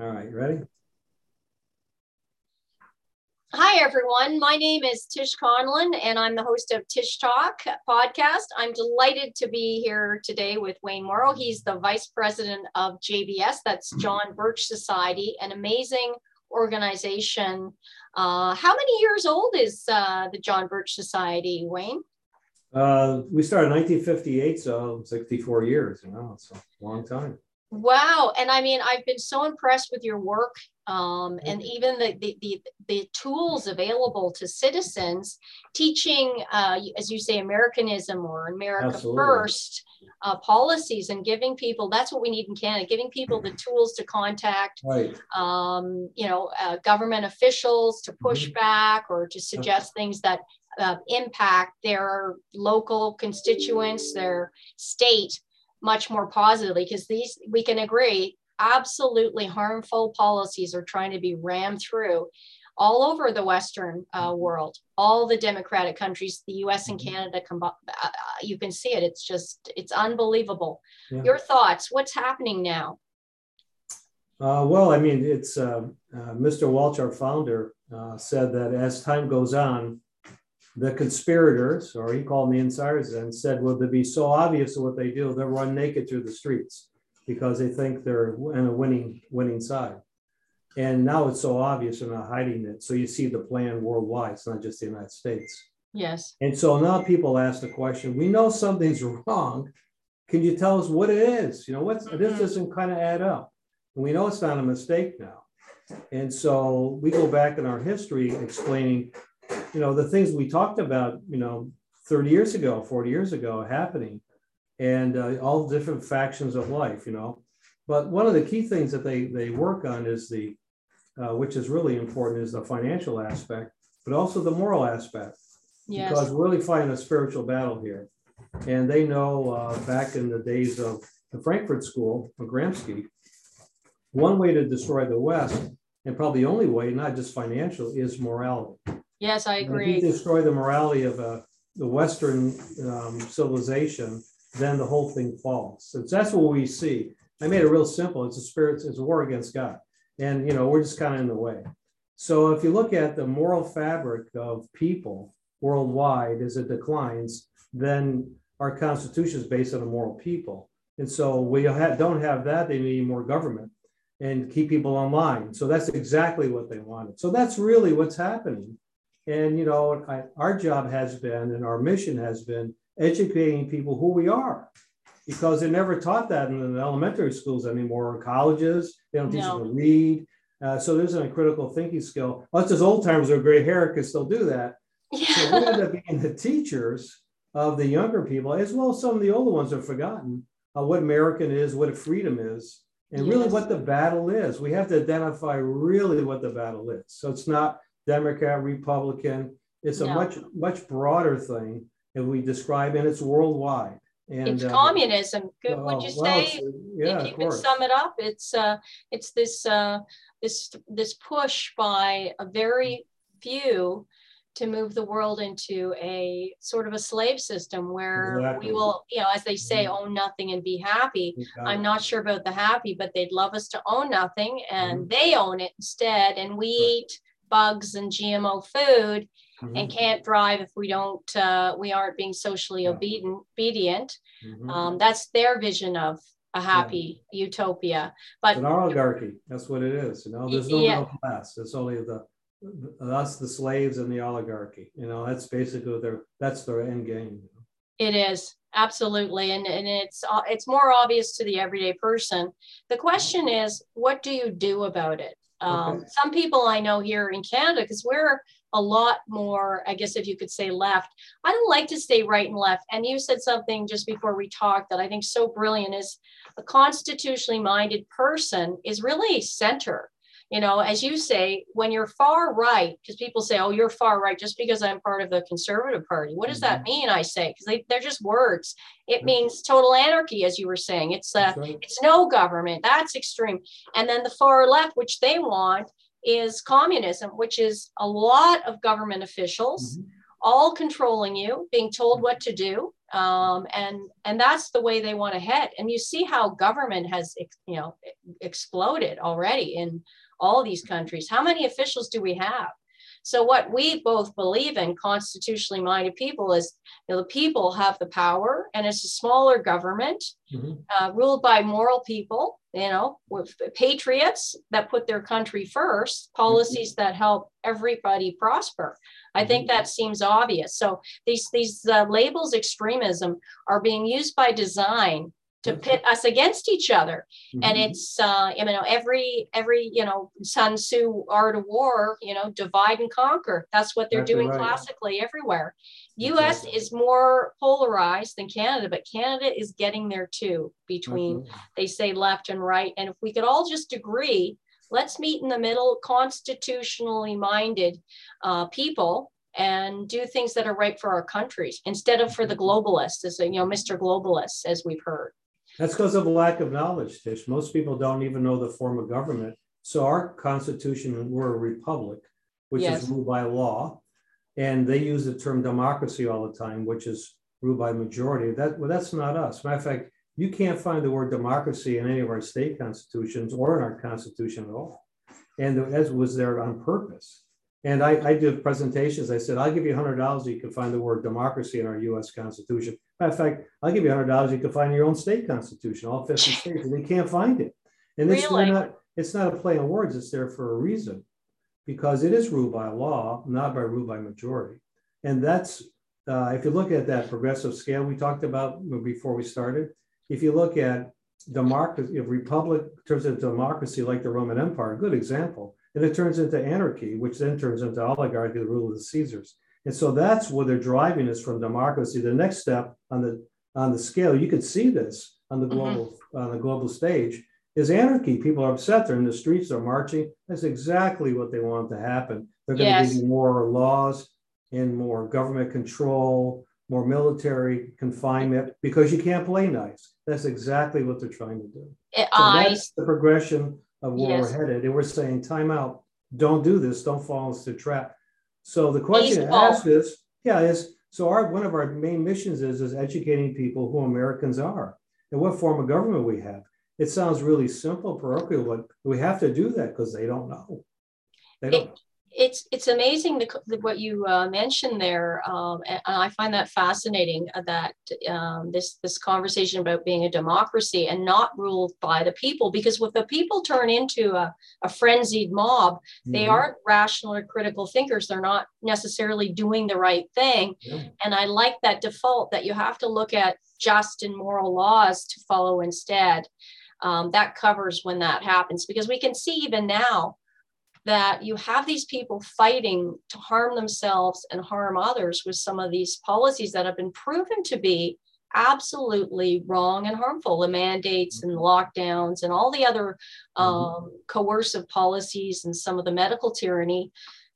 All right, you ready? Hi, everyone. My name is Tish Conlon, and I'm the host of Tish Talk podcast. I'm delighted to be here today with Wayne Morrow. He's the vice president of JBS, that's John Birch Society, an amazing organization. Uh, how many years old is uh, the John Birch Society, Wayne? Uh, we started in 1958, so 64 years, you know, it's a long time. Wow. And I mean, I've been so impressed with your work um, and even the, the, the, the, tools available to citizens teaching, uh, as you say, Americanism or America Absolutely. First uh, policies and giving people, that's what we need in Canada, giving people the tools to contact, right. um, you know, uh, government officials to push mm-hmm. back or to suggest things that uh, impact their local constituents, their state much more positively because these we can agree absolutely harmful policies are trying to be rammed through all over the western uh, world all the democratic countries the us and mm-hmm. canada uh, uh, you can see it it's just it's unbelievable yeah. your thoughts what's happening now uh, well i mean it's uh, uh, mr welch our founder said that as time goes on the conspirators, or he called them the insiders, and said, "Will they be so obvious what they do? They'll run naked through the streets because they think they're in a winning winning side." And now it's so obvious they're not hiding it. So you see the plan worldwide. It's not just the United States. Yes. And so now people ask the question: We know something's wrong. Can you tell us what it is? You know, what's mm-hmm. this doesn't kind of add up. And we know it's not a mistake now. And so we go back in our history explaining you know, the things we talked about, you know, 30 years ago, 40 years ago happening and uh, all different factions of life, you know. But one of the key things that they, they work on is the, uh, which is really important, is the financial aspect, but also the moral aspect. Yes. Because we're really fighting a spiritual battle here. And they know uh, back in the days of the Frankfurt School, of Gramsci, one way to destroy the West, and probably the only way, not just financial, is morality. Yes, I agree. If you destroy the morality of a, uh, the Western um, civilization, then the whole thing falls. So that's what we see. I made it real simple. It's a spirit, it's a war against God. And, you know, we're just kind of in the way. So if you look at the moral fabric of people worldwide as it declines, then our constitution is based on a moral people. And so we don't have that, they need more government and keep people online. So that's exactly what they wanted. So that's really what's happening. And, you know, I, our job has been and our mission has been educating people who we are because they're never taught that in the elementary schools anymore or colleges. They don't teach no. them to read. Uh, so there's a critical thinking skill. Us as old timers with gray hair can still do that. Yeah. So we end up being the teachers of the younger people, as well as some of the older ones have forgotten uh, what American is, what freedom is, and yes. really what the battle is. We have to identify really what the battle is. So it's not Democrat, Republican. It's a no. much much broader thing that we describe, and it's worldwide. And it's uh, communism. Good, would you well, say? Yeah, if you could sum it up, it's uh, it's this uh, this this push by a very few to move the world into a sort of a slave system where exactly. we will, you know, as they say, mm-hmm. own nothing and be happy. Exactly. I'm not sure about the happy, but they'd love us to own nothing and mm-hmm. they own it instead. And we right. eat bugs and GMO food mm-hmm. and can't drive if we don't uh, we aren't being socially yeah. obedient obedient. Mm-hmm. um, that's their vision of a happy yeah. utopia. But it's an oligarchy. That's what it is you know? There's no yeah. middle class. It's only the us the slaves and the oligarchy you know? That's basically their that's their end game it is. Absolutely. And, and it's uh, it's more obvious to the everyday person. The question is what do you do about it um, okay. Some people I know here in Canada, because we're a lot more, I guess, if you could say left. I don't like to stay right and left. And you said something just before we talked that I think so brilliant is a constitutionally minded person is really center you know, as you say, when you're far right, because people say, oh, you're far right just because I'm part of the conservative party. What does mm-hmm. that mean? I say, because they, they're just words. It means total anarchy, as you were saying. It's uh, right. it's no government. That's extreme. And then the far left, which they want, is communism, which is a lot of government officials. Mm-hmm all controlling you, being told what to do, um, and and that's the way they want to head and you see how government has you know exploded already in all these countries how many officials do we have so what we both believe in constitutionally minded people is you know, the people have the power and it's a smaller government mm-hmm. uh, ruled by moral people you know with patriots that put their country first policies mm-hmm. that help everybody prosper I think mm-hmm. that seems obvious. So these these uh, labels extremism are being used by design to pit us against each other. Mm-hmm. and it's uh, you know every every you know sun tzu art of war you know divide and conquer. That's what they're doing right. classically everywhere. Us is more polarized than canada but canada is getting there too between mm-hmm. they say left and right. And if we could all just agree let's meet in the middle constitutionally minded uh, people and do things that are right for our countries instead of for the globalists as you know mr globalists as we've heard that's because of lack of knowledge tish most people don't even know the form of government so our constitution we're a republic which yes. is ruled by law and they use the term democracy all the time which is ruled by majority that well that's not us matter of fact you can't find the word democracy in any of our state constitutions or in our constitution at all. And as was there on purpose. And I, I did presentations. I said, I'll give you $100 you can find the word democracy in our US Constitution. Matter of fact, I'll give you $100 you can find your own state constitution, all 50 states, and you can't find it. And it's really? not, it's not a play on words, it's there for a reason because it is ruled by law, not by rule by majority. And that's, uh, if you look at that progressive scale we talked about before we started, if you look at democracy, if republic turns into democracy like the Roman Empire, a good example, and it turns into anarchy, which then turns into oligarchy, the rule of the Caesars. And so that's where they're driving us from democracy. The next step on the on the scale, you could see this on the mm-hmm. global mm-hmm. on the global stage, is anarchy. People are upset. They're in the streets. They're marching. That's exactly what they want to happen. They're going yes. to be more laws and more government control, more military confinement because you can't play nice. That's exactly what they're trying to do. So I, that's the progression of where yes. we're headed. And we're saying, time out, don't do this, don't fall into the trap. So the question to ask is, yeah, is so our one of our main missions is is educating people who Americans are and what form of government we have. It sounds really simple, parochial, but we have to do that because they don't know. They don't. It, it's it's amazing the, what you uh, mentioned there, um, and I find that fascinating. Uh, that um, this this conversation about being a democracy and not ruled by the people, because if the people turn into a, a frenzied mob, mm-hmm. they aren't rational or critical thinkers. They're not necessarily doing the right thing. Yeah. And I like that default that you have to look at just and moral laws to follow instead. Um, that covers when that happens because we can see even now that you have these people fighting to harm themselves and harm others with some of these policies that have been proven to be absolutely wrong and harmful. The mandates and lockdowns and all the other mm-hmm. um, coercive policies and some of the medical tyranny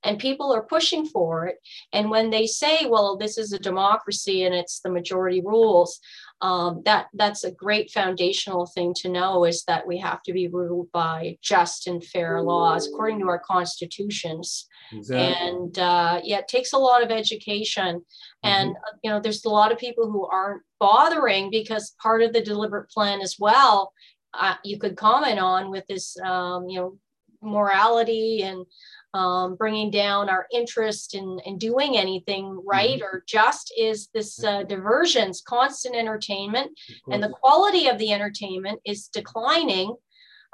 and people are pushing for it. And when they say well this is a democracy and it's the majority rules um, that that's a great foundational thing to know is that we have to be ruled by just and fair laws according to our constitutions exactly. and uh, yeah it takes a lot of education mm-hmm. and uh, you know there's a lot of people who aren't bothering because part of the deliberate plan as well uh, you could comment on with this um, you know morality and um, bringing down our interest in, in doing anything right mm-hmm. or just is this uh, diversions, constant entertainment, and the quality of the entertainment is declining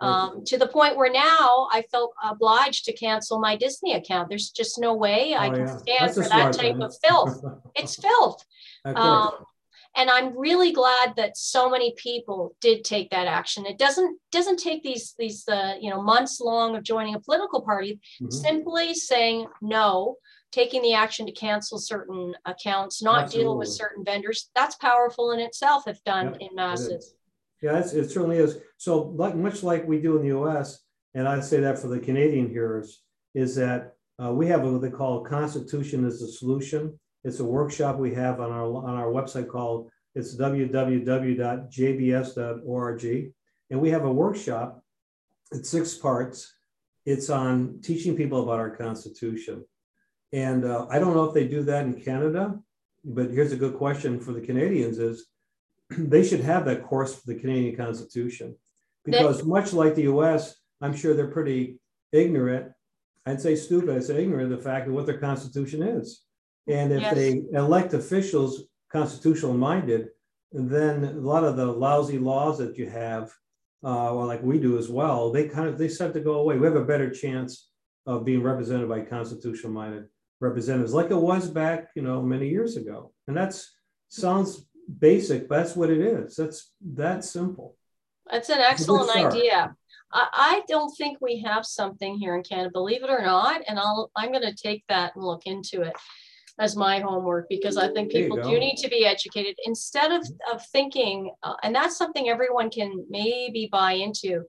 um, to the point where now I felt obliged to cancel my Disney account. There's just no way oh, I can yeah. stand That's for that type of filth. it's filth. Um, and i'm really glad that so many people did take that action. It doesn't doesn't take these these uh, you know months long of joining a political party mm-hmm. simply saying no taking the action to cancel certain accounts not Absolutely. deal with certain vendors. That's powerful in itself if done in masses. Yeah it certainly is. So like much like we do in the us and i'd say that for the canadian hearers is that uh, we have what they call constitution as a solution it's a workshop we have on our on our website called it's www.jbs.org, and we have a workshop. It's six parts. It's on teaching people about our Constitution, and uh, I don't know if they do that in Canada, but here's a good question for the Canadians: is they should have that course for the Canadian Constitution, because much like the U.S., I'm sure they're pretty ignorant. I'd say stupid. I'd say ignorant of the fact of what their Constitution is, and if yes. they elect officials constitutional minded, then a lot of the lousy laws that you have, uh, or like we do as well, they kind of they start to go away. We have a better chance of being represented by constitutional minded representatives, like it was back, you know, many years ago. And that's sounds basic, but that's what it is. That's that simple. That's an excellent idea. I, I don't think we have something here in Canada, believe it or not. And I'll I'm going to take that and look into it as my homework because I think people do need to be educated instead of, of thinking, uh, and that's something everyone can maybe buy into.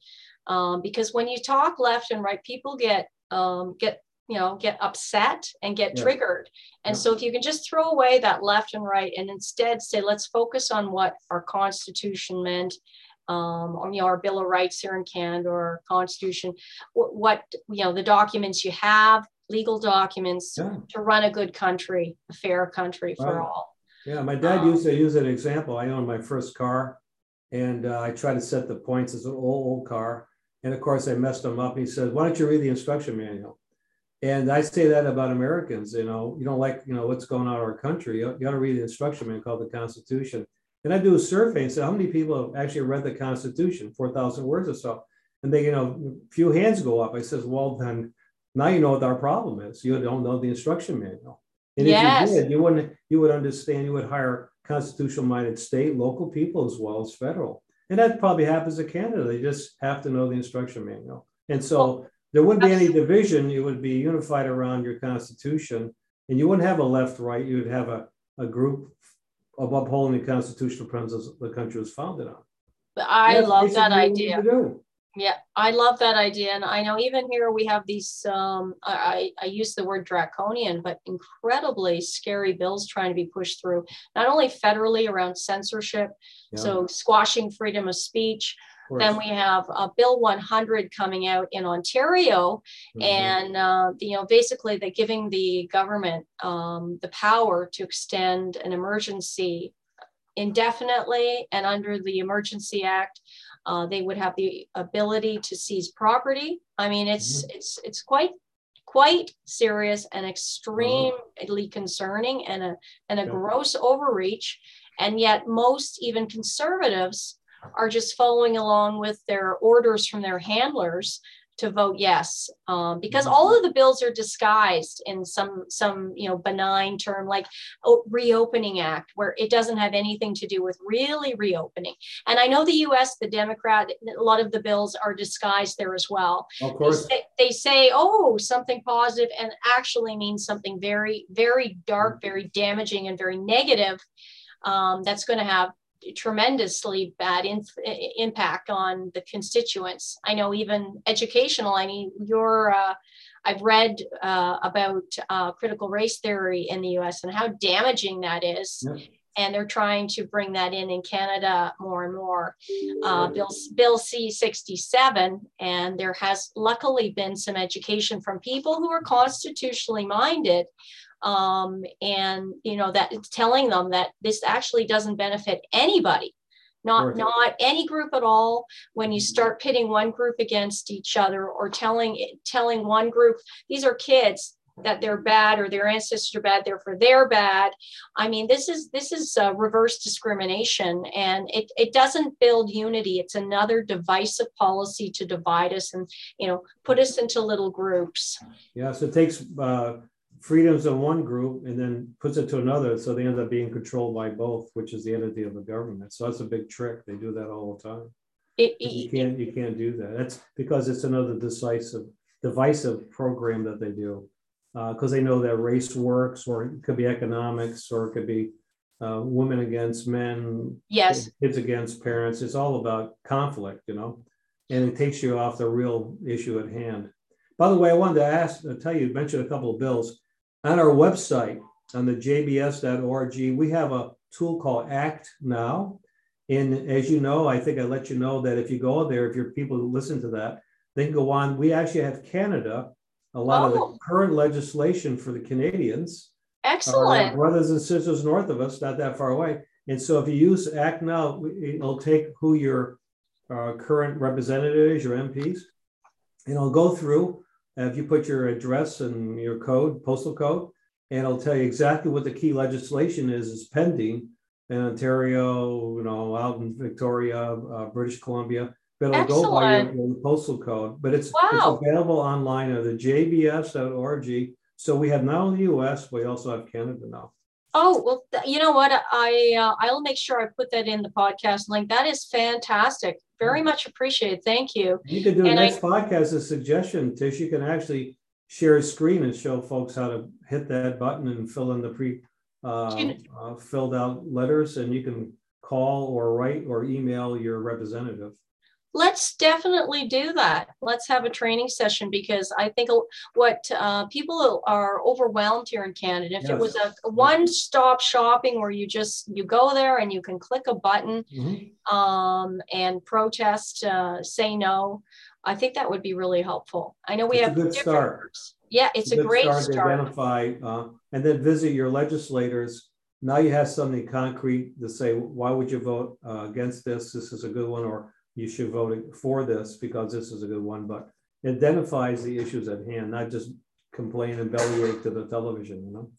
Um, because when you talk left and right, people get um, get you know get upset and get yeah. triggered and yeah. so if you can just throw away that left and right and instead say let's focus on what our constitution meant um, or you know our bill of rights here in canada or constitution what, what you know the documents you have legal documents yeah. to run a good country, a fair country for right. all. Yeah, my dad um, used to use an example. I owned my first car, and uh, I tried to set the points as an old, old car, and of course I messed them up. He said, "Why don't you read the instruction manual?" And I say that about Americans. You know, you don't like you know what's going on in our country. You, you got to read the instruction manual called the Constitution. And I do a survey and say, how many people have actually read the Constitution, four thousand words or so? And they, you know, a few hands go up. I says, well, then now you know what our problem is. You don't know the instruction manual. And yes. if you did, you wouldn't you would understand, you would hire constitutional minded state, local people as well as federal. And that probably happens in Canada. They just have to know the instruction manual. And so well, there wouldn't be any division. It would be unified around your constitution. And you wouldn't have a left right. You would have a, a group of upholding the constitutional principles the country was founded on. I love that idea. Yeah, I love that idea. And I know even here we have these, um, I, I use the word draconian, but incredibly scary bills trying to be pushed through, not only federally around censorship, yeah. so squashing freedom of speech. then we have uh, Bill 100 coming out in Ontario, mm-hmm. and uh, you know basically they're giving the government um, the power to extend an emergency indefinitely and under the Emergency Act uh, they would have the ability to seize property. I mean, it's mm-hmm. it's it's quite quite serious and extremely concerning and a and a yeah. gross overreach. And yet, most even conservatives are just following along with their orders from their handlers to vote yes um, because mm-hmm. all of the bills are disguised in some some you know benign term like oh, reopening act where it doesn't have anything to do with really reopening and i know the us the democrat a lot of the bills are disguised there as well of course they say, they say oh something positive and actually means something very very dark mm-hmm. very damaging and very negative um, that's going to have tremendously bad in, impact on the constituents. I know even educational. I mean, your uh, I've read uh, about uh, critical race theory in the U.S. and how damaging that is. And they're trying to bring that in in Canada more and more. Uh, Bill, Bill C 67, and there has luckily been some education from people who are constitutionally minded um, and you know that it's telling them that this actually doesn't benefit anybody not not any group at all when you start pitting one group against each other or telling telling one group these are kids that they're bad or their ancestors are bad therefore they're bad. I mean this is this is reverse discrimination and it, it doesn't build unity. It's another divisive policy to divide us and you know put us into little groups. Yeah so it takes uh, freedoms of one group and then puts it to another. So they end up being controlled by both, which is the entity of the government. So that's a big trick. They do that all the time. It, it, you can't you can't do that. That's because it's another decisive divisive program that they do because uh, they know that race works, or it could be economics, or it could be uh, women against men, yes, kids against parents. It's all about conflict, you know, and it takes you off the real issue at hand. By the way, I wanted to ask, uh, tell you, mention a couple of bills on our website on the jbs.org, we have a tool called Act Now. And as you know, I think I let you know that if you go there, if your people listen to that, they can go on. We actually have Canada, a lot oh. of the oh. current legislation for the Canadians. Excellent. brothers and sisters north of us, not that far away. And so if you use Act Now, it'll take who your uh, current representative is, your MPs, and it'll go through. If you put your address and your code, postal code, and it'll tell you exactly what the key legislation is is pending in Ontario, you know, out in Victoria, uh, British Columbia. But it'll go by your, your postal code. But it's, Wow. it's available online at the jbs.org. So we have not only the US, we also have Canada now. Oh, well, th- you know what? I, uh, I'll make sure I put that in the podcast link. That is fantastic. Very much appreciated. Thank you. You could do a And I- next podcast, a suggestion, Tish. You can actually share a screen and show folks how to hit that button and fill in the pre uh, uh, filled out letters, and you can call or write or email your representative. Let's definitely do that. Let's have a training session because I think what uh, people are overwhelmed here in Canada. If it was a one-stop shopping where you just you go there and you can click a button um, and protest, uh, say no, I think that would be really helpful. I know we It's a have good different start. groups. Yeah, it's a good great to start. identify uh, and then visit your legislators. Now you have something concrete to say, why would you vote uh, against this? This is a good one, or you should vote for this because this is a good one. But identifies the issues at hand, not just complain and bellyache to the television. You know.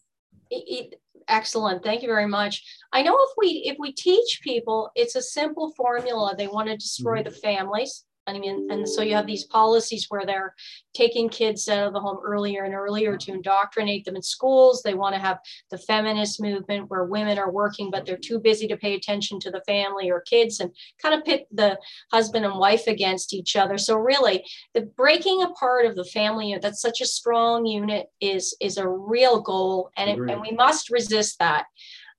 It- it- excellent thank you very much i know if we if we teach people it's a simple formula they want to destroy mm-hmm. the families i mean and so you have these policies where they're taking kids out of the home earlier and earlier to indoctrinate them in schools. They want to have the feminist movement where women are working but they're too busy to pay attention to the family or kids and kind of pit the husband and wife against each other. So really the breaking apart of the family that's such a strong unit is is a real goal and, it, and we must resist that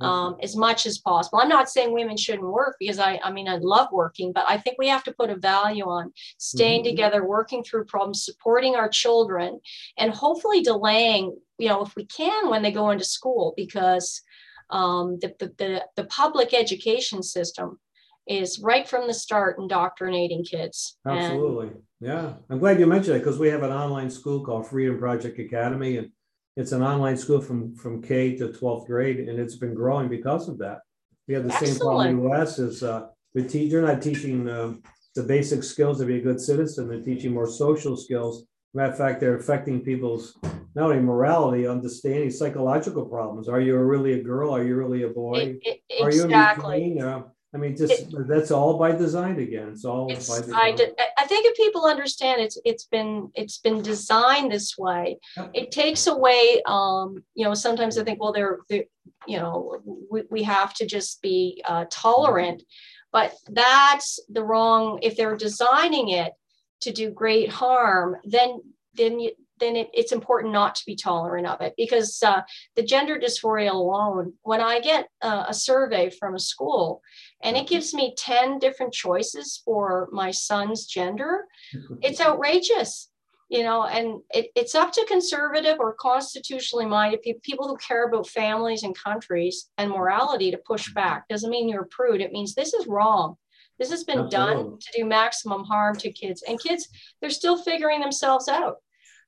um, as much as possible i'm not saying women shouldn't work because i i mean i love working but i think we have to put a value on staying Mhm. together working through problems supporting our children and hopefully delaying you know if we can when they go into school because um, the, the, the, the public education system is right from the start indoctrinating kids And- Absolutely. Yeah. I'm glad you mentioned it because we have an online school called Freedom Project Academy. And it's an online school from, from K to 12th grade. And it's been growing because of that. We have the same problem in the US is uh, the teacher not teaching the basic skills to be a good citizen. They're teaching more social skills. Matter of fact, they're affecting people's not only morality, understanding psychological problems. Are you really a girl? Are you really a boy? It- it- Are you in exactly between? Uh, I mean, just that's all by design again. It's all it's by design. I, did, I think if people understand it's it's been it's been designed this way Yep. it takes away um you know sometimes i think well they're, they're you know we, we have to just be uh, tolerant but that's the wrong if they're designing it to do great harm then then you, then it, it's important not to be tolerant of it because uh, the gender dysphoria alone when i get uh, a survey from a school and it gives me 10 different choices for my son's gender it's outrageous you know and it, it's up to conservative or constitutionally minded people people who care about families and countries and morality to push back. Doesn't mean you're a prude it means this is wrong. This has been done to do maximum harm to kids and kids they're still figuring themselves out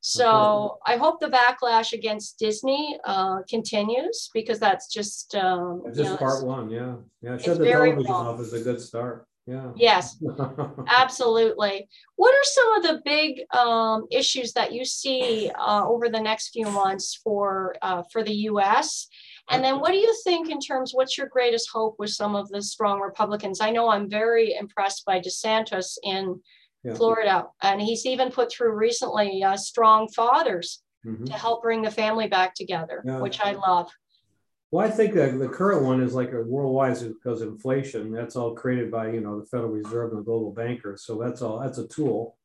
so i hope the backlash against disney uh, continues because that's just um, you Just know, part one, yeah, yeah. Shut the television wrong. off is a good start. Yeah. yes Absolutely. What are some of the big um, issues that you see uh, over the next few months for uh, for the U.S. And then, what do you think in terms? What's your greatest hope with some of the strong Republicans? I know I'm very impressed by DeSantis in Yeah. Florida, and he's even put through recently uh, strong fathers Mhm. to help bring the family back together, Yeah. which I love. Well, I think uh, the current one is like a worldwide because inflation. That's all created by you know the Federal Reserve and the global bankers. So that's all. That's a tool.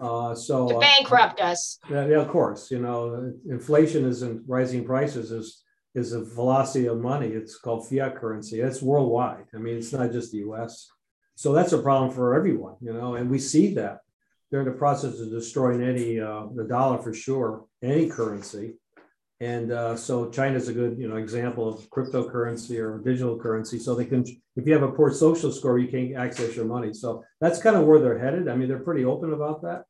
Uh, so To uh, bankrupt us. Yeah, yeah, of course. You know, inflation isn't rising prices is is a velocity of money. It's called fiat currency. It's worldwide. I mean, it's not just the U.S. So that's a problem for everyone. You know, and we see that they're in the process of destroying any uh, the dollar for sure, any currency. And uh, so China's a good, you know, example of cryptocurrency or digital currency. So they can, if you have a poor social score, you can't access your money. So that's kind of where they're headed. I mean, they're pretty open about that.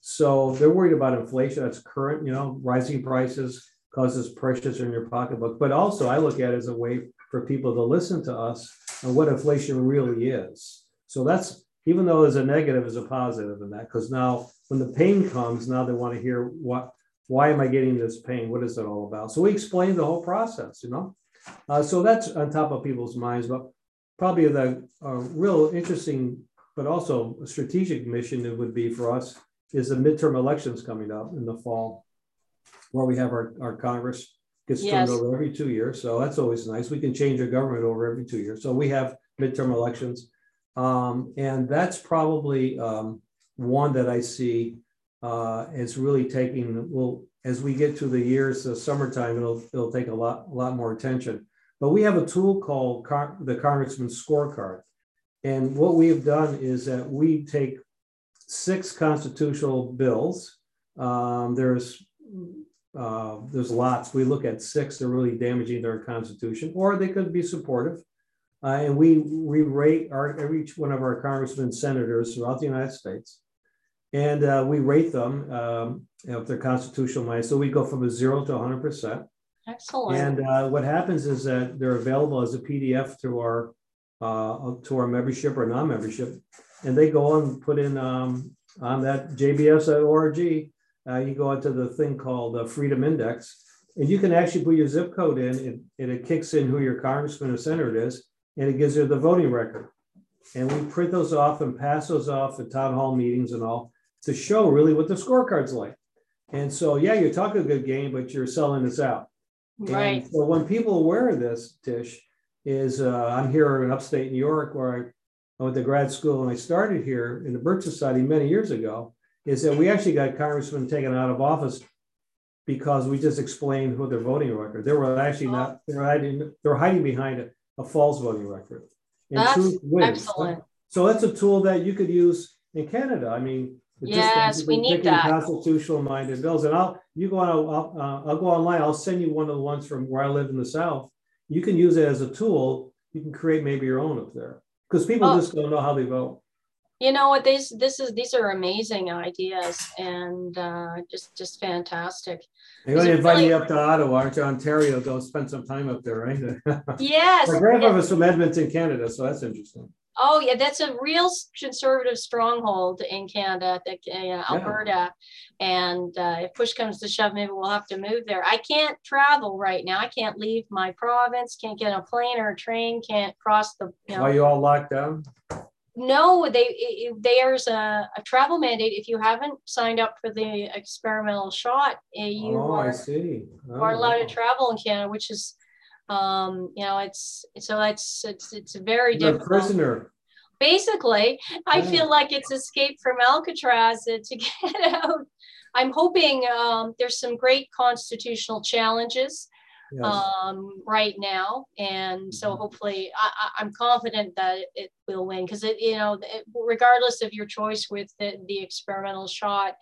So they're worried about inflation. That's current, you know, rising prices, causes precious in your pocketbook. But also, I look at it as a way for people to listen to us and what inflation really is. So that's even though there's a negative, there's a positive in that because now when the pain comes, now they want to hear what, why am I getting this pain? What is it all about? So we explain the whole process, you know. Uh, so that's on top of people's minds, but probably the uh, real interesting, but also strategic mission it would be for us is the midterm elections coming up in the fall, where we have our, our Congress gets yes. turned over every two years. So that's always nice. We can change our government over every two years. So we have midterm elections. Um, and that's probably um, one that I see uh, is really taking, well, as we get to the years, the summertime, it'll, it'll take a lot, a lot more attention. But we have a tool called Car- the Congressman's Scorecard. And what we have done is that we take six constitutional bills. Um, there's uh, there's lots. We look at six that are really damaging their constitution, or they could be supportive. Uh, and we, we rate our, every one of our congressmen and senators throughout the United States. And uh, we rate them um, you know, if they're constitutional minded. So we go from a zero to 100%. Excellent. And uh, what happens is that they're available as a PDF to our uh, to our membership or non-membership, and they go on put in um, on that jbs.org. Uh, you go into the thing called the Freedom Index, and you can actually put your zip code in, and, and it kicks in who your congressman or senator is, and it gives you the voting record. And we print those off and pass those off at town hall meetings and all to show really what the scorecard's like. And so, yeah, you're talking a good game, but you're selling this out. Right. And so when people are aware of this, Tish, is uh, I'm here in upstate New York where I, I went to grad school and I started here in the Birch Society many years ago, is that we actually got congressmen taken out of office because we just explained who their voting record. They were actually not, they were hiding, they were hiding behind it a false voting record. And That's truth wins. excellent. So that's a tool that you could use in Canada. I mean, yes, we need that. Constitutional minded bills, and I'll you go on. I'll, uh, I'll go online. I'll send you one of the ones from where I live in the South. You can use it as a tool. You can create maybe your own up there because people oh. just don't know how they vote you know what these this is these are amazing ideas and uh, just just fantastic. You're going to invite really... me up to ottawa aren't you? Ontario go spend some time up there right? Yes my grandfather's from edmonton canada so that's interesting. Oh yeah that's a real conservative stronghold in canada the, uh, alberta yeah. and uh, if push comes to shove maybe we'll have to move there. I can't travel right now. I can't leave my province can't get a plane or a train can't cross the you know, why you all locked down no, they there's a, a travel mandate. If you haven't signed up for the experimental shot, eh, you oh, are, I see. Oh, are allowed to travel in Canada, which is, um, you know, it's so it's it's it's very You're difficult. A prisoner. Basically, I feel like it's escape from Alcatraz to get out. I'm hoping um, there's some great constitutional challenges yes. um, right now. And so mm-hmm. hopefully I, am confident that it will win because it, you know, it, regardless of your choice with the, the experimental shot,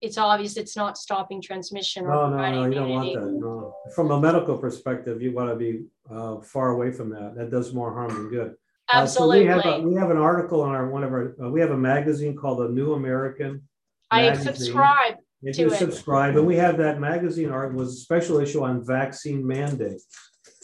it's obvious it's not stopping transmission. No, no, no, you don't want that. No. From a medical perspective, you want to be uh, far away from that. That does more harm than good. Absolutely. Uh, so we have a, we have an article on our one of our uh, we have a magazine called the New American. I subscribe. If you subscribe, and we have that magazine art was a special issue on vaccine mandates.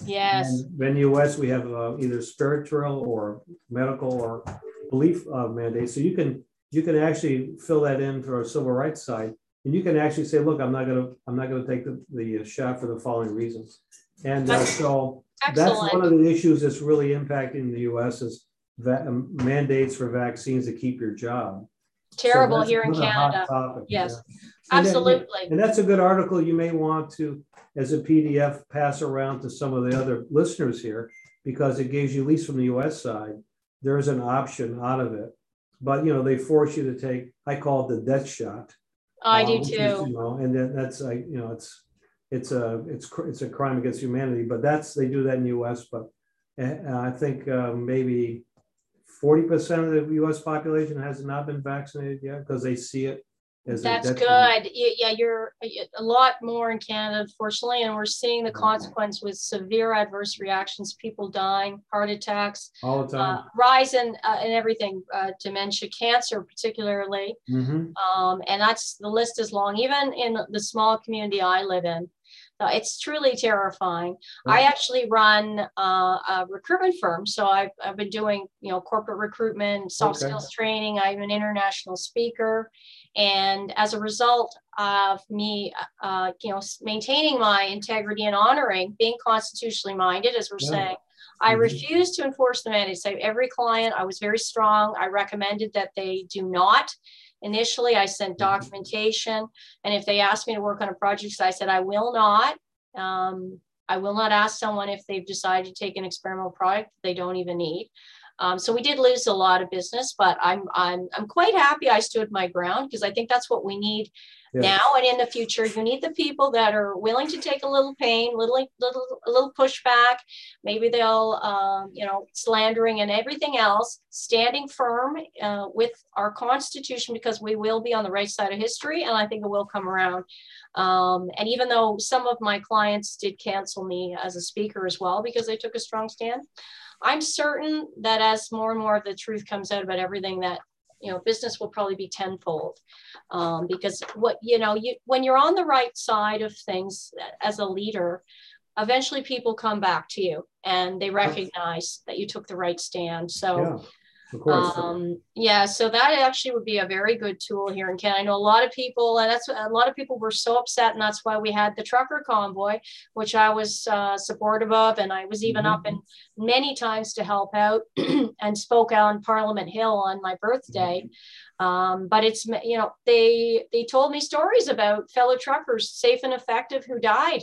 Yes. And in the US, we have uh, either spiritual or medical or belief uh, mandates. So you can you can actually fill that in for a civil rights side, and you can actually say, look, I'm not gonna I'm not gonna take the, the shot for the following reasons. And uh, so Excellent. that's one of the issues that's really impacting the U.S. is va- um, mandates for vaccines to keep your job. Terrible so here in Canada. Yes. Yeah. Absolutely. And, and that's a good article you may want to, as a PDF, pass around to some of the other listeners here, because it gives you, at least from the US side, there's an option out of it. But, you know, they force you to take, I call it the death shot. I do too. Is, you know, and then that's, like, you know, it's, it's a, it's, it's a crime against humanity, but that's, they do that in the US, but uh, I think uh, maybe 40% of the US population has not been vaccinated yet because they see it that's good. Yeah, you're a lot more in Canada, unfortunately, and we're seeing the consequence with severe adverse reactions, people dying, heart attacks, all the time, uh, rise in uh, in everything, uh, dementia, cancer, particularly, mm-hmm. um, and that's the list is long. Even in the small community I live in, Uh, it's truly terrifying. I actually run uh, a recruitment firm, so I've, I've been doing you know corporate recruitment, soft Okay. skills training. I'm an international speaker, and as a result of me, uh, you know, maintaining my integrity and honoring, being constitutionally minded, as we're Yeah. saying. I Mhm. refused to enforce the mandate. So every client, I was very strong. I recommended that they do not. Initially, I sent Mhm. documentation, and if they asked me to work on a project, I said I will not. Um, I will not ask someone if they've decided to take an experimental product they don't even need. Um, so we did lose a lot of business, but I'm I'm I'm quite happy I stood my ground because I think that's what we need Yeah. now and in the future. You need the people that are willing to take a little pain, little little a little pushback. Maybe they'll um, you know slandering and everything else, standing firm uh, with our Constitution because we will be on the right side of history, and I think it will come around. Um, and even though some of my clients did cancel me as a speaker as well because they took a strong stand, I'm certain that as more and more of the truth comes out about everything that you know business will probably be tenfold. Um, because what you know you when you're on the right side of things as a leader eventually people come back to you and they recognize that you took the right stand. So of course. um, yeah, so that actually would be a very good tool here in Canada. I know a lot of people, and that's a lot of people were so upset, and that's why we had the trucker convoy, which I was uh, supportive of, and I was even Mhm. up in many times to help out and spoke on Parliament Hill on my birthday. Um, but it's you know they they told me stories about fellow truckers, safe and effective, who died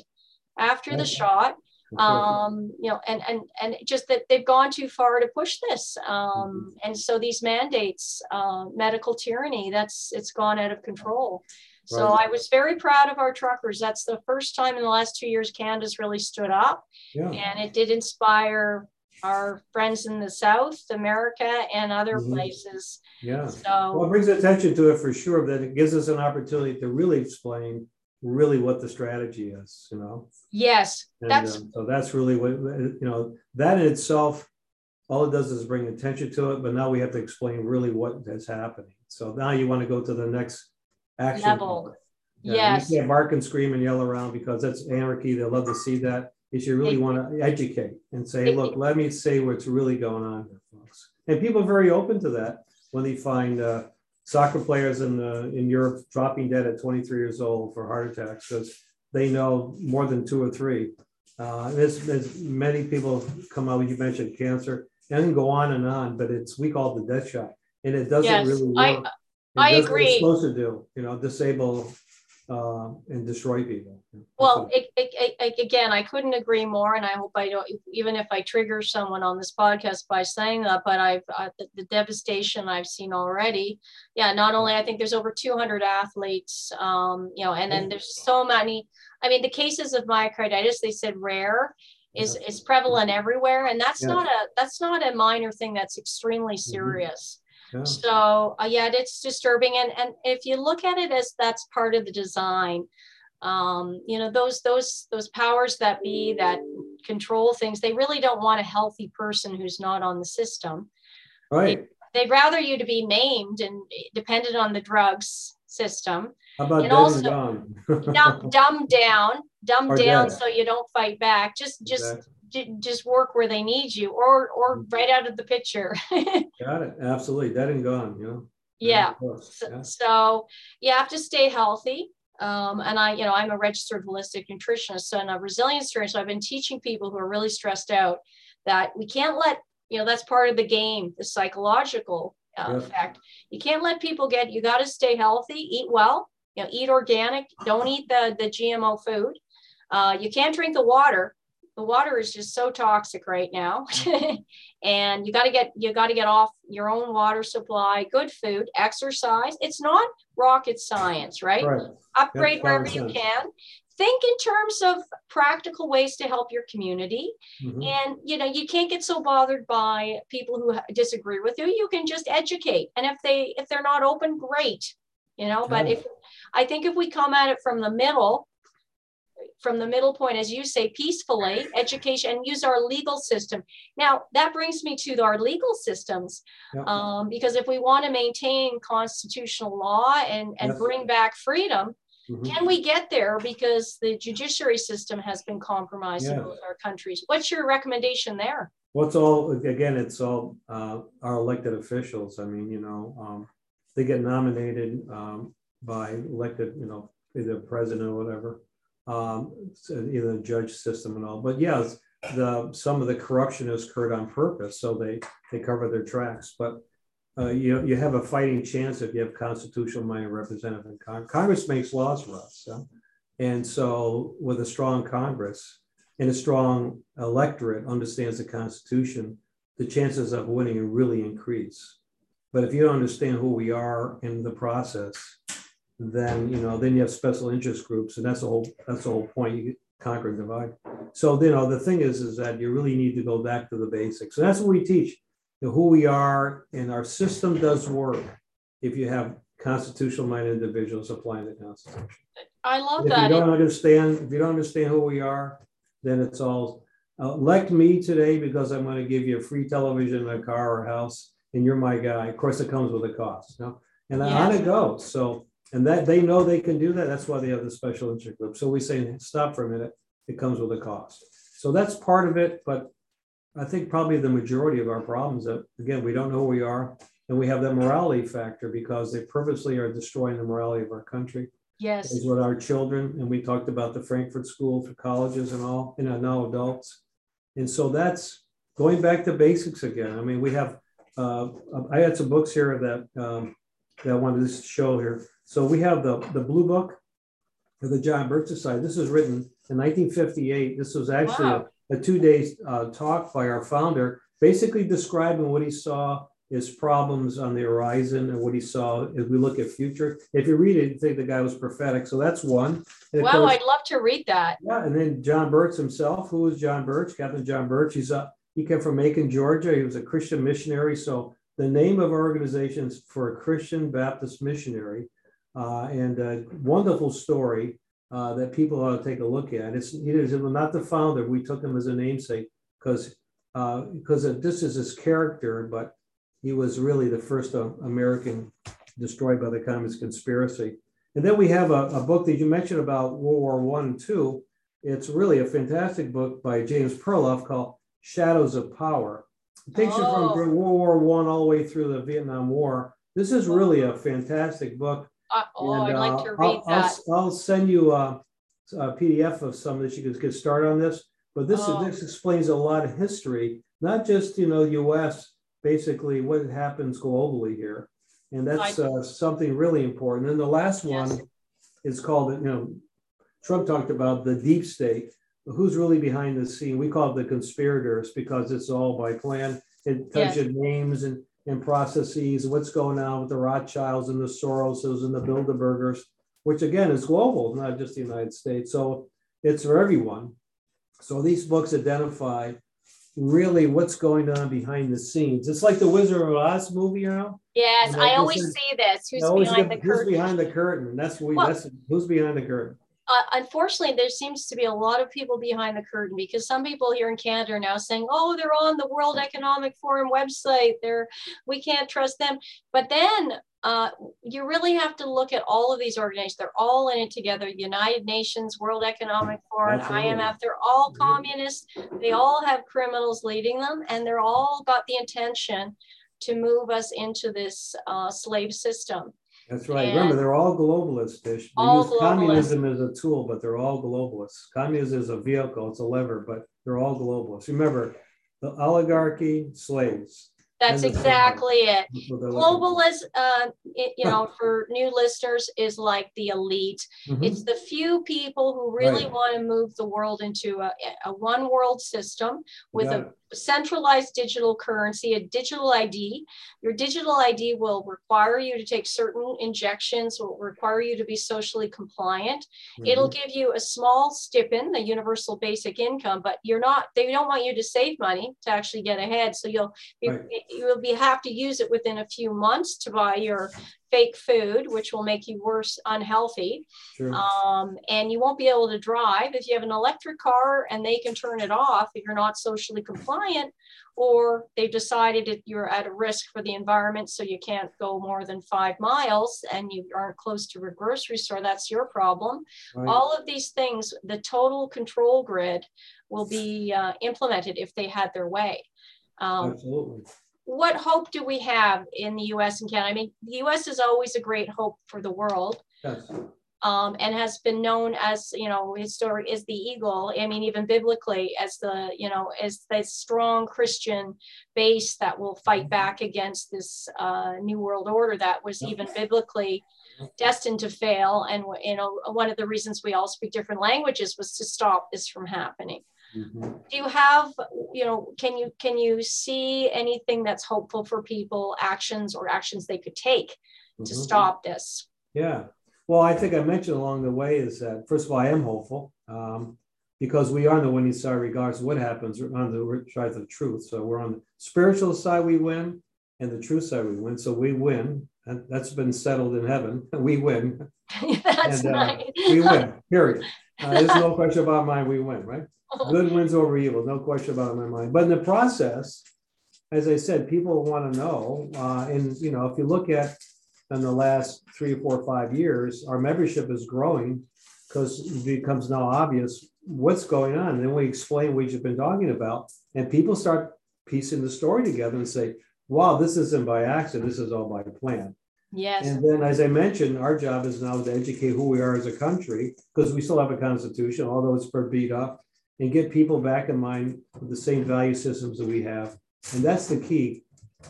after the shot. Um you know and and and just that they've gone too far to push this Mm-hmm. um and so these mandates uh, medical tyranny that's it's gone out of control so Right. i was very proud of our truckers that's the first time in the last two years canada's really stood up yeah. and it did inspire our friends in the south america and other Mhm. places Yeah. Well, so it brings attention to it for sure, that it gives us an opportunity to really explain really what the strategy is, you know? yes And that's um, so that's really what, you know, that in itself, all it does is bring attention to it, but now we have to explain really what is happening. So now you want to go to the next action. Level. Yeah, yes You can't bark and scream and yell around because that's anarchy. They love to see that. You really want to educate and say, look, let me say what's really going on here, folks. And people are very open to that when they find uh, soccer players in uh, in Europe dropping dead at 23 years old for heart attacks because they know more than two or three. Uh, there's, there's many people come out. You mentioned cancer, and go on and on, but it's we call it the death shot, and it doesn't Yes, really I- work. I what agree. It's supposed to do, you know, disable uh, and destroy people. Well, it, it, it, again, I couldn't agree more, and I hope I don't. Even if I trigger someone on this podcast by saying that, but I've uh, the, the devastation I've seen already. Yeah, not only I think there's over 200 athletes, um, you know, and then there's so many. I mean, the cases of myocarditis they said rare is is prevalent everywhere, and that's Yeah. not a that's not a minor thing. That's extremely serious. Yeah. So uh, yeah, it's disturbing, and and if you look at it as that's part of the design, um, you know those those those powers that be that control things, they really don't want a healthy person who's not on the system. right. They'd rather you to be maimed and dependent on the drugs system, How about and also- dumb dumb down, dumb Or down, dead. so you don't fight back. Just just Exactly. Ju- just work where they need you, or or Mhm. right out of the picture. Got it. Absolutely. Dead and gone, you know? yeah. Yeah. so you have to stay healthy. Um, and I, you know, I'm a registered holistic nutritionist and a resilience trainer. So I've been teaching people who are really stressed out that we can't let, you know, that's part of the game, the psychological uh, Yeah. effect. You can't let people get, you got to stay healthy, eat well, you know, eat organic, don't eat the, the GMO food. Uh, you can't drink the water. The water is just so toxic right now. and you got to get you got to get off your own water supply good food exercise. It's not rocket science right? Right. upgrade wherever you can. Think in terms of practical ways to help your community. Mhm. and you know you can't get so bothered by people who disagree with you. You can just educate. And if they if they're not open great you know but if i think if we come at it from the middle from the middle point as you say peacefully education and use our legal system now that brings me to our legal systems Yeah. um, because if we want to maintain constitutional law and and Yes. bring back freedom Mm-hmm. Can we get there because the judiciary system has been compromised in both our countries? What's your recommendation there? Well, it's all again, it's all uh, our elected officials. I mean, you know, um, they get nominated um, by elected, you know, either president or whatever, um, either the judge system and all. But yeah, the some of the corruption has occurred on purpose, so they they cover their tracks. But uh, you you have a fighting chance if you have constitutional minded representative in Congress. Congress makes laws for us, so. and so with a strong Congress and a strong electorate understands the Constitution, the chances of winning really increase. But if you don't understand who we are in the process, then you know then you have special interest groups, and that's the whole that's the whole point. You conquer and divide. So you know the thing is is that you really need to go back to the basics. So that's what we teach you know, who we are, and our system does work if you have constitutional minded individuals applying the Constitution. I love if that. If you don't understand, if you don't understand who we are, then it's all uh, elect me today because I'm going to give you a free television, a car, or house, and you're my guy. Of course, it comes with a cost, you know? and yes. on it goes. So, and that they know they can do that. That's why they have the special interest group. So we say, stop for a minute. It comes with a cost. So that's part of it, but I think probably the majority of our problems that again we don't know who we are, and we have that morality factor because they purposely are destroying the morality of our country. Yes, is with our children, and we talked about the Frankfurt School for colleges and all, and now adults, and so that's going back to basics again. I mean, we have. Uh, I had some books here that um, that I wanted to show here. So we have the the blue book of the John Birch Society. This was written in 1958. This was actually wow. a a two day uh, talk by our founder, basically describing what he saw as problems on the horizon and what he saw as we look at future. If you read it, you think the guy was prophetic. So that's one. Wow, course, I'd love to read that. Yeah, and then John Birch himself. Who is John Birch? Captain John Birch. He's a, he came from Macon, Georgia. He was a Christian missionary. So the name of our organization is for a Christian Baptist missionary. Uh, and a wonderful story uh, that people ought to take a look at. It's he is not the founder. We took him as a namesake because because uh, this is his character, but he was really the first American destroyed by the communist conspiracy. And then we have a, a book that you mentioned about World War One and Two. It's really a fantastic book by James Perloff called Shadows of Power. It takes oh. you from World War One all the way through the Vietnam War. This is really a fantastic book uh, oh, and, I'd like to uh, read I'll, that. I'll, I'll send you a, a, PDF of some that you can get started on this. But this oh. this explains a lot of history, not just you know U.S. Basically, what happens globally here, and that's uh, something really important. And the last one yes. is called you know Trump talked about the deep state. Who's really behind the scene? We call it the conspirators because it's all by plan. It tells yes. you names and and processes, what's going on with the Rothschilds and the Soroses and the Bilderbergers, which again is global, not just the United States. So it's for everyone. So these books identify really what's going on behind the scenes. It's like the Wizard of Oz movie, you know? Yes, I always see this. Who's behind the, the curtain? Who's behind the curtain? That's we, well, that's who's behind the curtain uh, unfortunately, there seems to be a lot of people behind the curtain because some people here in Canada are now saying, "Oh, they're on the World Economic Forum website. They're we can't trust them." But then uh, you really have to look at all of these organizations. They're all in it together. United Nations, World Economic Forum, Absolutely. IMF. They're all communists. They all have criminals leading them, and they're all got the intention to move us into this uh, slave system. That's right. And Remember, they're all globalists. They, they all use globalists. communism as a tool, but they're all globalists. Communism is a vehicle, it's a lever, but they're all globalists. Remember, the oligarchy, slaves. That's exactly it. Globalist, uh, it, you know, for new listeners, is like the elite. Mm-hmm. It's the few people who really right. want to move the world into a, a one world system with a centralized digital currency, a digital ID. Your digital ID will require you to take certain injections, will require you to be socially compliant. Mm-hmm. It'll give you a small stipend, the universal basic income, but you're not, they don't want you to save money to actually get ahead. So you'll, right you'll be have to use it within a few months to buy your fake food, which will make you worse, unhealthy. Sure. Um, and you won't be able to drive if you have an electric car and they can turn it off if you're not socially compliant, or they've decided that you're at a risk for the environment, so you can't go more than five miles and you aren't close to a grocery store. That's your problem. Right. All of these things, the total control grid will be uh, implemented if they had their way. Um, Absolutely what hope do we have in the US and Canada? I mean, the US is always a great hope for the world. Yes. Um, and has been known as, you know, historic is the eagle. I mean, even biblically, as the, you know, as the strong Christian base that will fight mm-hmm. back against this uh, new world order that was even biblically destined to fail. And, you know, one of the reasons we all speak different languages was to stop this from happening. Mm-hmm. Do you have, you know, can you can you see anything that's hopeful for people, actions or actions they could take mm-hmm. to stop this? Yeah. Well, I think I mentioned along the way is that first of all, I am hopeful um, because we are on the winning side regardless of what happens on the side of truth. So we're on the spiritual side, we win, and the truth side, we win. So we win. And that's been settled in heaven. We win. that's and, uh, nice. we win, period. Uh, there's no question about mine. We win, right? Good wins over evil, no question about it in my mind. But in the process, as I said, people want to know. Uh, and you know, if you look at in the last three, four, five years, our membership is growing because it becomes now obvious what's going on. And then we explain what you've been talking about, and people start piecing the story together and say, "Wow, this isn't by accident. This is all by plan." Yes. And then, as I mentioned, our job is now to educate who we are as a country because we still have a constitution, although it's for beat up and get people back in mind with the same value systems that we have. And that's the key,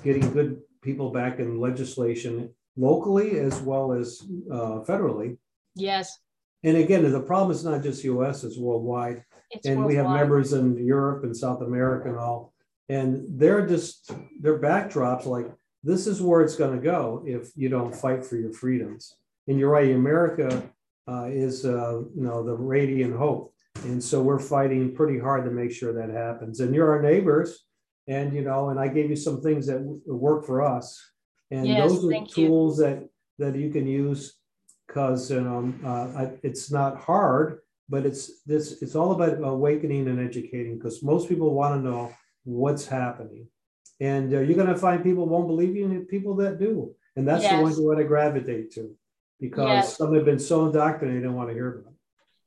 getting good people back in legislation locally as well as uh, federally. Yes. And again, the problem is not just US, it's worldwide. It's and worldwide. we have members in Europe and South America and all. And they're just, their backdrops like, this is where it's going to go if you don't fight for your freedoms. And you're right, America uh, is, uh, you know, the radiant hope and so we're fighting pretty hard to make sure that happens. And you're our neighbors. And, you know, and I gave you some things that work for us. And yes, those are tools you. that, that you can use because, you know, uh, it's not hard, but it's this, it's all about awakening and educating because most people want to know what's happening. And uh, you're going to find people won't believe you and people that do. And that's yes. the ones you want to gravitate to because yes. some have been so indoctrinated they don't want to hear about it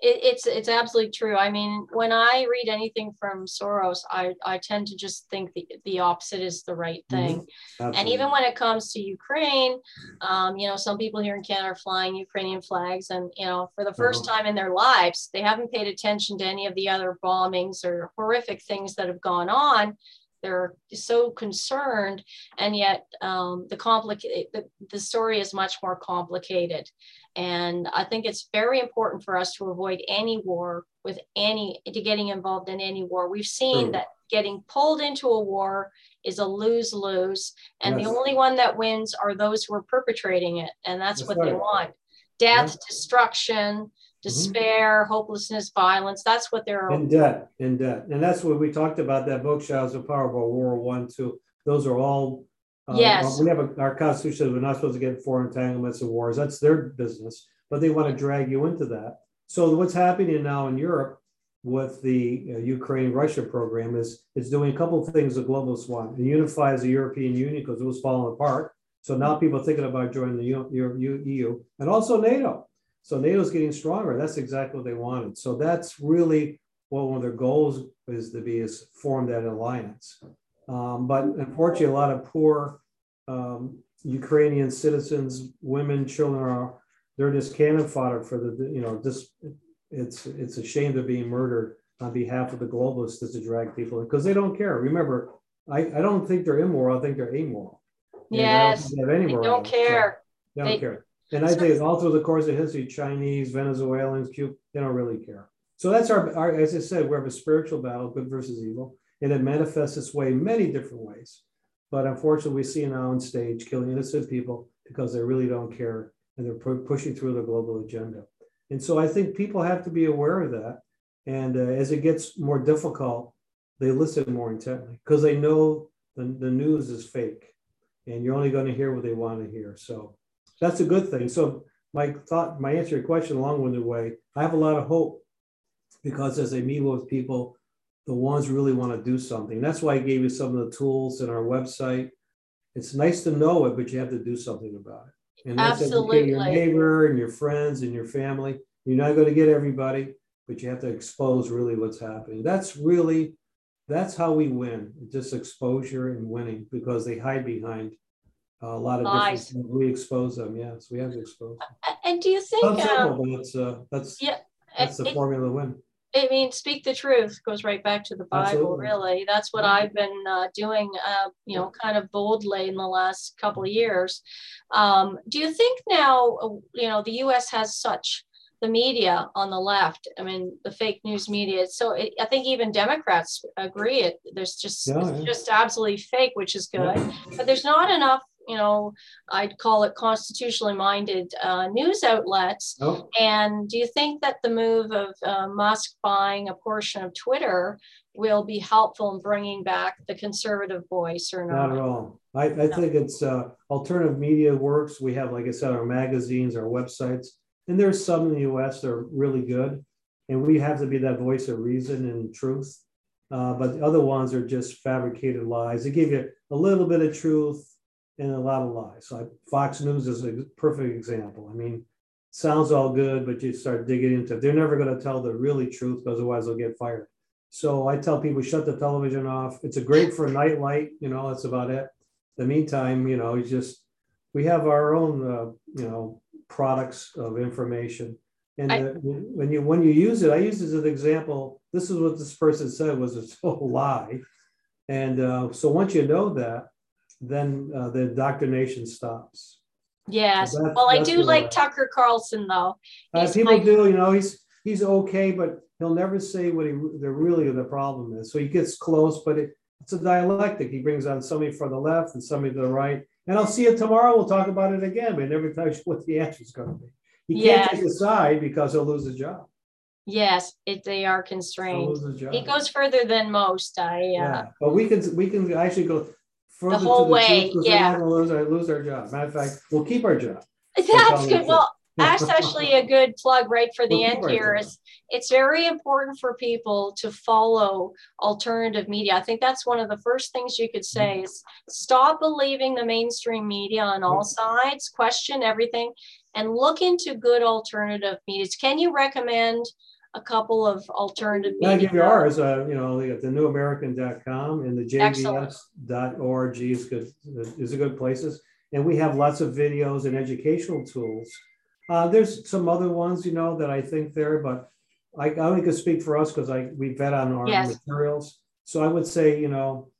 it, it's it's absolutely true. I mean, when I read anything from Soros, I, I tend to just think the, the opposite is the right mm-hmm. thing. Mm-hmm. And even when it comes to Ukraine, um, you know, some people here in Canada are flying Ukrainian flags, and you know, for the 1st uh-huh. time in their lives, they haven't paid attention to any of the other bombings or horrific things that have gone on they're so concerned and yet um, the complicate the, the story is much more complicated and I think it's very important for us to avoid any war with any, to getting involved in any war. We've seen True. that getting pulled into a war is a lose lose. And yes. the only one that wins are those who are perpetrating it. And that's, that's what right. they want death, destruction, mm-hmm. despair, mm-hmm. hopelessness, violence. That's what they're in debt, in debt. And that's what we talked about that book, Shadows of Power, about World War One, two. Those are all uh, yes. we have a, our constitution. says We're not supposed to get foreign entanglements and wars. That's their business, but they want to drag you into that. So what's happening now in Europe with the uh, Ukraine-Russia program is it's doing a couple of things the globalists want. Unify as a European Union because it was falling apart. So now people are thinking about joining the EU and also NATO. So NATO is getting stronger. That's exactly what they wanted. So that's really what one of their goals is to be is form that alliance. Um, but unfortunately, a lot of poor um, Ukrainian citizens, women, children are they're just cannon fodder for the you know just it's it's a shame to be murdered on behalf of the globalists to drag people because they don't care. Remember, I, I don't think they're immoral. I think they're amoral. Yes, they, they don't care. So they don't they, care. And I think all through the course of history, Chinese, Venezuelans, Cuba, they don't really care. So that's our, our, as I said, we have a spiritual battle, good versus evil and it manifests its way many different ways. But unfortunately, we see it now on stage killing innocent people because they really don't care and they're pu- pushing through the global agenda. And so I think people have to be aware of that. And uh, as it gets more difficult, they listen more intently because they know the, the news is fake and you're only going to hear what they want to hear. So that's a good thing. So my thought, my answer to your question, long-winded way, I have a lot of hope because as I meet with people, the ones really want to do something. That's why I gave you some of the tools in our website. It's nice to know it, but you have to do something about it. And that's Absolutely. your neighbor and your friends and your family. You're not going to get everybody, but you have to expose really what's happening. That's really that's how we win. Just exposure and winning because they hide behind a lot of Lies. different. We expose them. Yes, we have to expose them. And do you think, Sounds um, simple, but it's uh, that's yeah, that's the it- formula to win. I mean, speak the truth goes right back to the Bible, Absolutely. really. That's what Yeah. I've been uh, doing, uh, you know, kind of boldly in the last couple of years. Um, do you think now, uh, you know, the US has such the media on the left? I mean, the fake news media. So it, I think even Democrats agree it. There's just Yeah, it's yeah. just absolutely fake, which is good. But there's not enough, you know, I'd call it constitutionally minded uh, news outlets No, and do you think that the move of uh, Musk buying a portion of Twitter will be helpful in bringing back the conservative voice or not not? at all. I, I think it's uh, alternative media works. We have, like I said, our magazines, our websites, and there's some in the U.S. that are really good, and we have to be that voice of reason and truth. Uh, but the other ones are just fabricated lies. They give you a little bit of truth and a lot of lies. So I, Fox News is a perfect example. I mean, sounds all good, but you start digging into it. They're never going to tell the really truth because otherwise they'll get fired. So I tell people shut the television off. It's a great for a night light, you know, that's about it. The meantime, you know, it's just we have our own, uh, you know, products of information. And I- uh, when you when you use it, I use it as an example. This is what this person said was a total lie. And uh, so once you know that, then uh, the indoctrination stops. Yes. So Well, I do like Tucker Carlson, though. Uh, people my- do, you know, he's he's okay, but he'll never say what he the really the problem is. So he gets close, but it, it's a dialectic. He brings on somebody from the left and somebody to the right. And I'll see you tomorrow. We'll talk about it again, but never tells you what the answer is going to be. He can't Yes. take a side because he'll lose his job. Yes, it, they are constrained. lose his job. He goes further than most. I, uh, yeah, but we can we can actually go further whole to the way, truth yeah. We're lose our lose our job. Matter of fact, we'll keep our job. That's good. Well, that's actually a good plug right for the We'll end here. job. It's very important for people to follow alternative media. I think that's one of the first things you could say is stop believing the mainstream media on all sides, question everything, and look into good alternative media. Can you recommend a couple of alternative Yeah, I media? give you know, got the newamerican.com and the jbs.org is good is a good places. And we have lots of videos and educational tools. Uh, there's some other ones, you know, that I think there, but I, I only could speak for us because I we vet on our Yes. materials. So I would say, you know,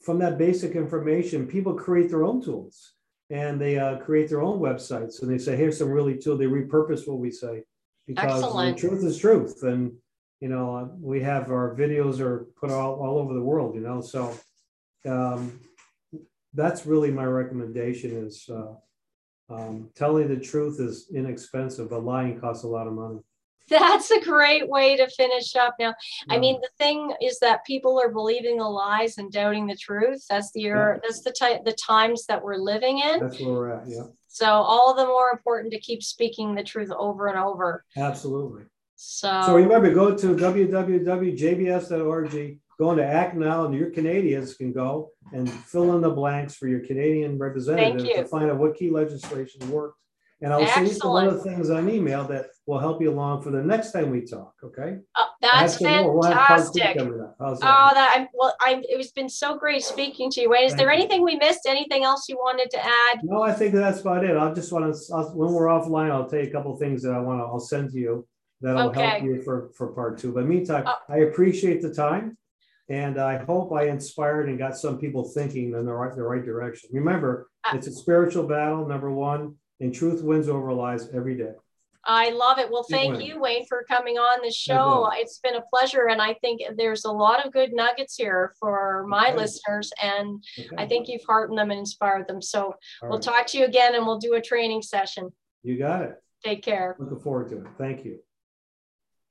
from that basic information, people create their own tools and they uh, create their own websites and they say, here's some really tool. They repurpose what we say because Excellent. the truth is truth. And you know, we have our videos are put all, all over the world, you know, so um, that's really my recommendation is uh, um, telling the truth is inexpensive, but lying costs a lot of money. That's a great way to finish up. Now, I mean, the thing is that people are believing the lies and doubting the truth. That's the era, that's the type the times that we're living in. That's where we're at. Yeah, So all the more important to keep speaking the truth over and over. absolutely. So, So remember, go to www.jbs.org, go into Act Now, and your Canadians can go and fill in the blanks for your Canadian representative you. to find out what key legislation worked. And I'll send you some other Excellent. things on email that will help you along for the next time we talk, okay? uh, that's some more. We'll have part two fantastic. coming up. How's Oh, that? I'm well. I'm. It has been so great speaking to you. Wayne, is Thank there anything we missed? Anything else you wanted to add? No, I think that's about it. I'll just want to, when we're offline, I'll tell you a couple of things that I want to, I'll send to you that'll help you for, for part two. But meantime, Oh. I appreciate the time. And I hope I inspired and got some people thinking in the right, the right direction. Remember, Uh, it's a spiritual battle, number one, and truth wins over lies every day. I love it. Well, thank you, Wayne, for coming on the show. It's been a pleasure, and I think there's a lot of good nuggets here for my Okay. listeners, and Okay? I think you've heartened them and inspired them. So All we'll right. talk to you again, and we'll do a training session. You got it. Take care. Looking forward to it. Thank you.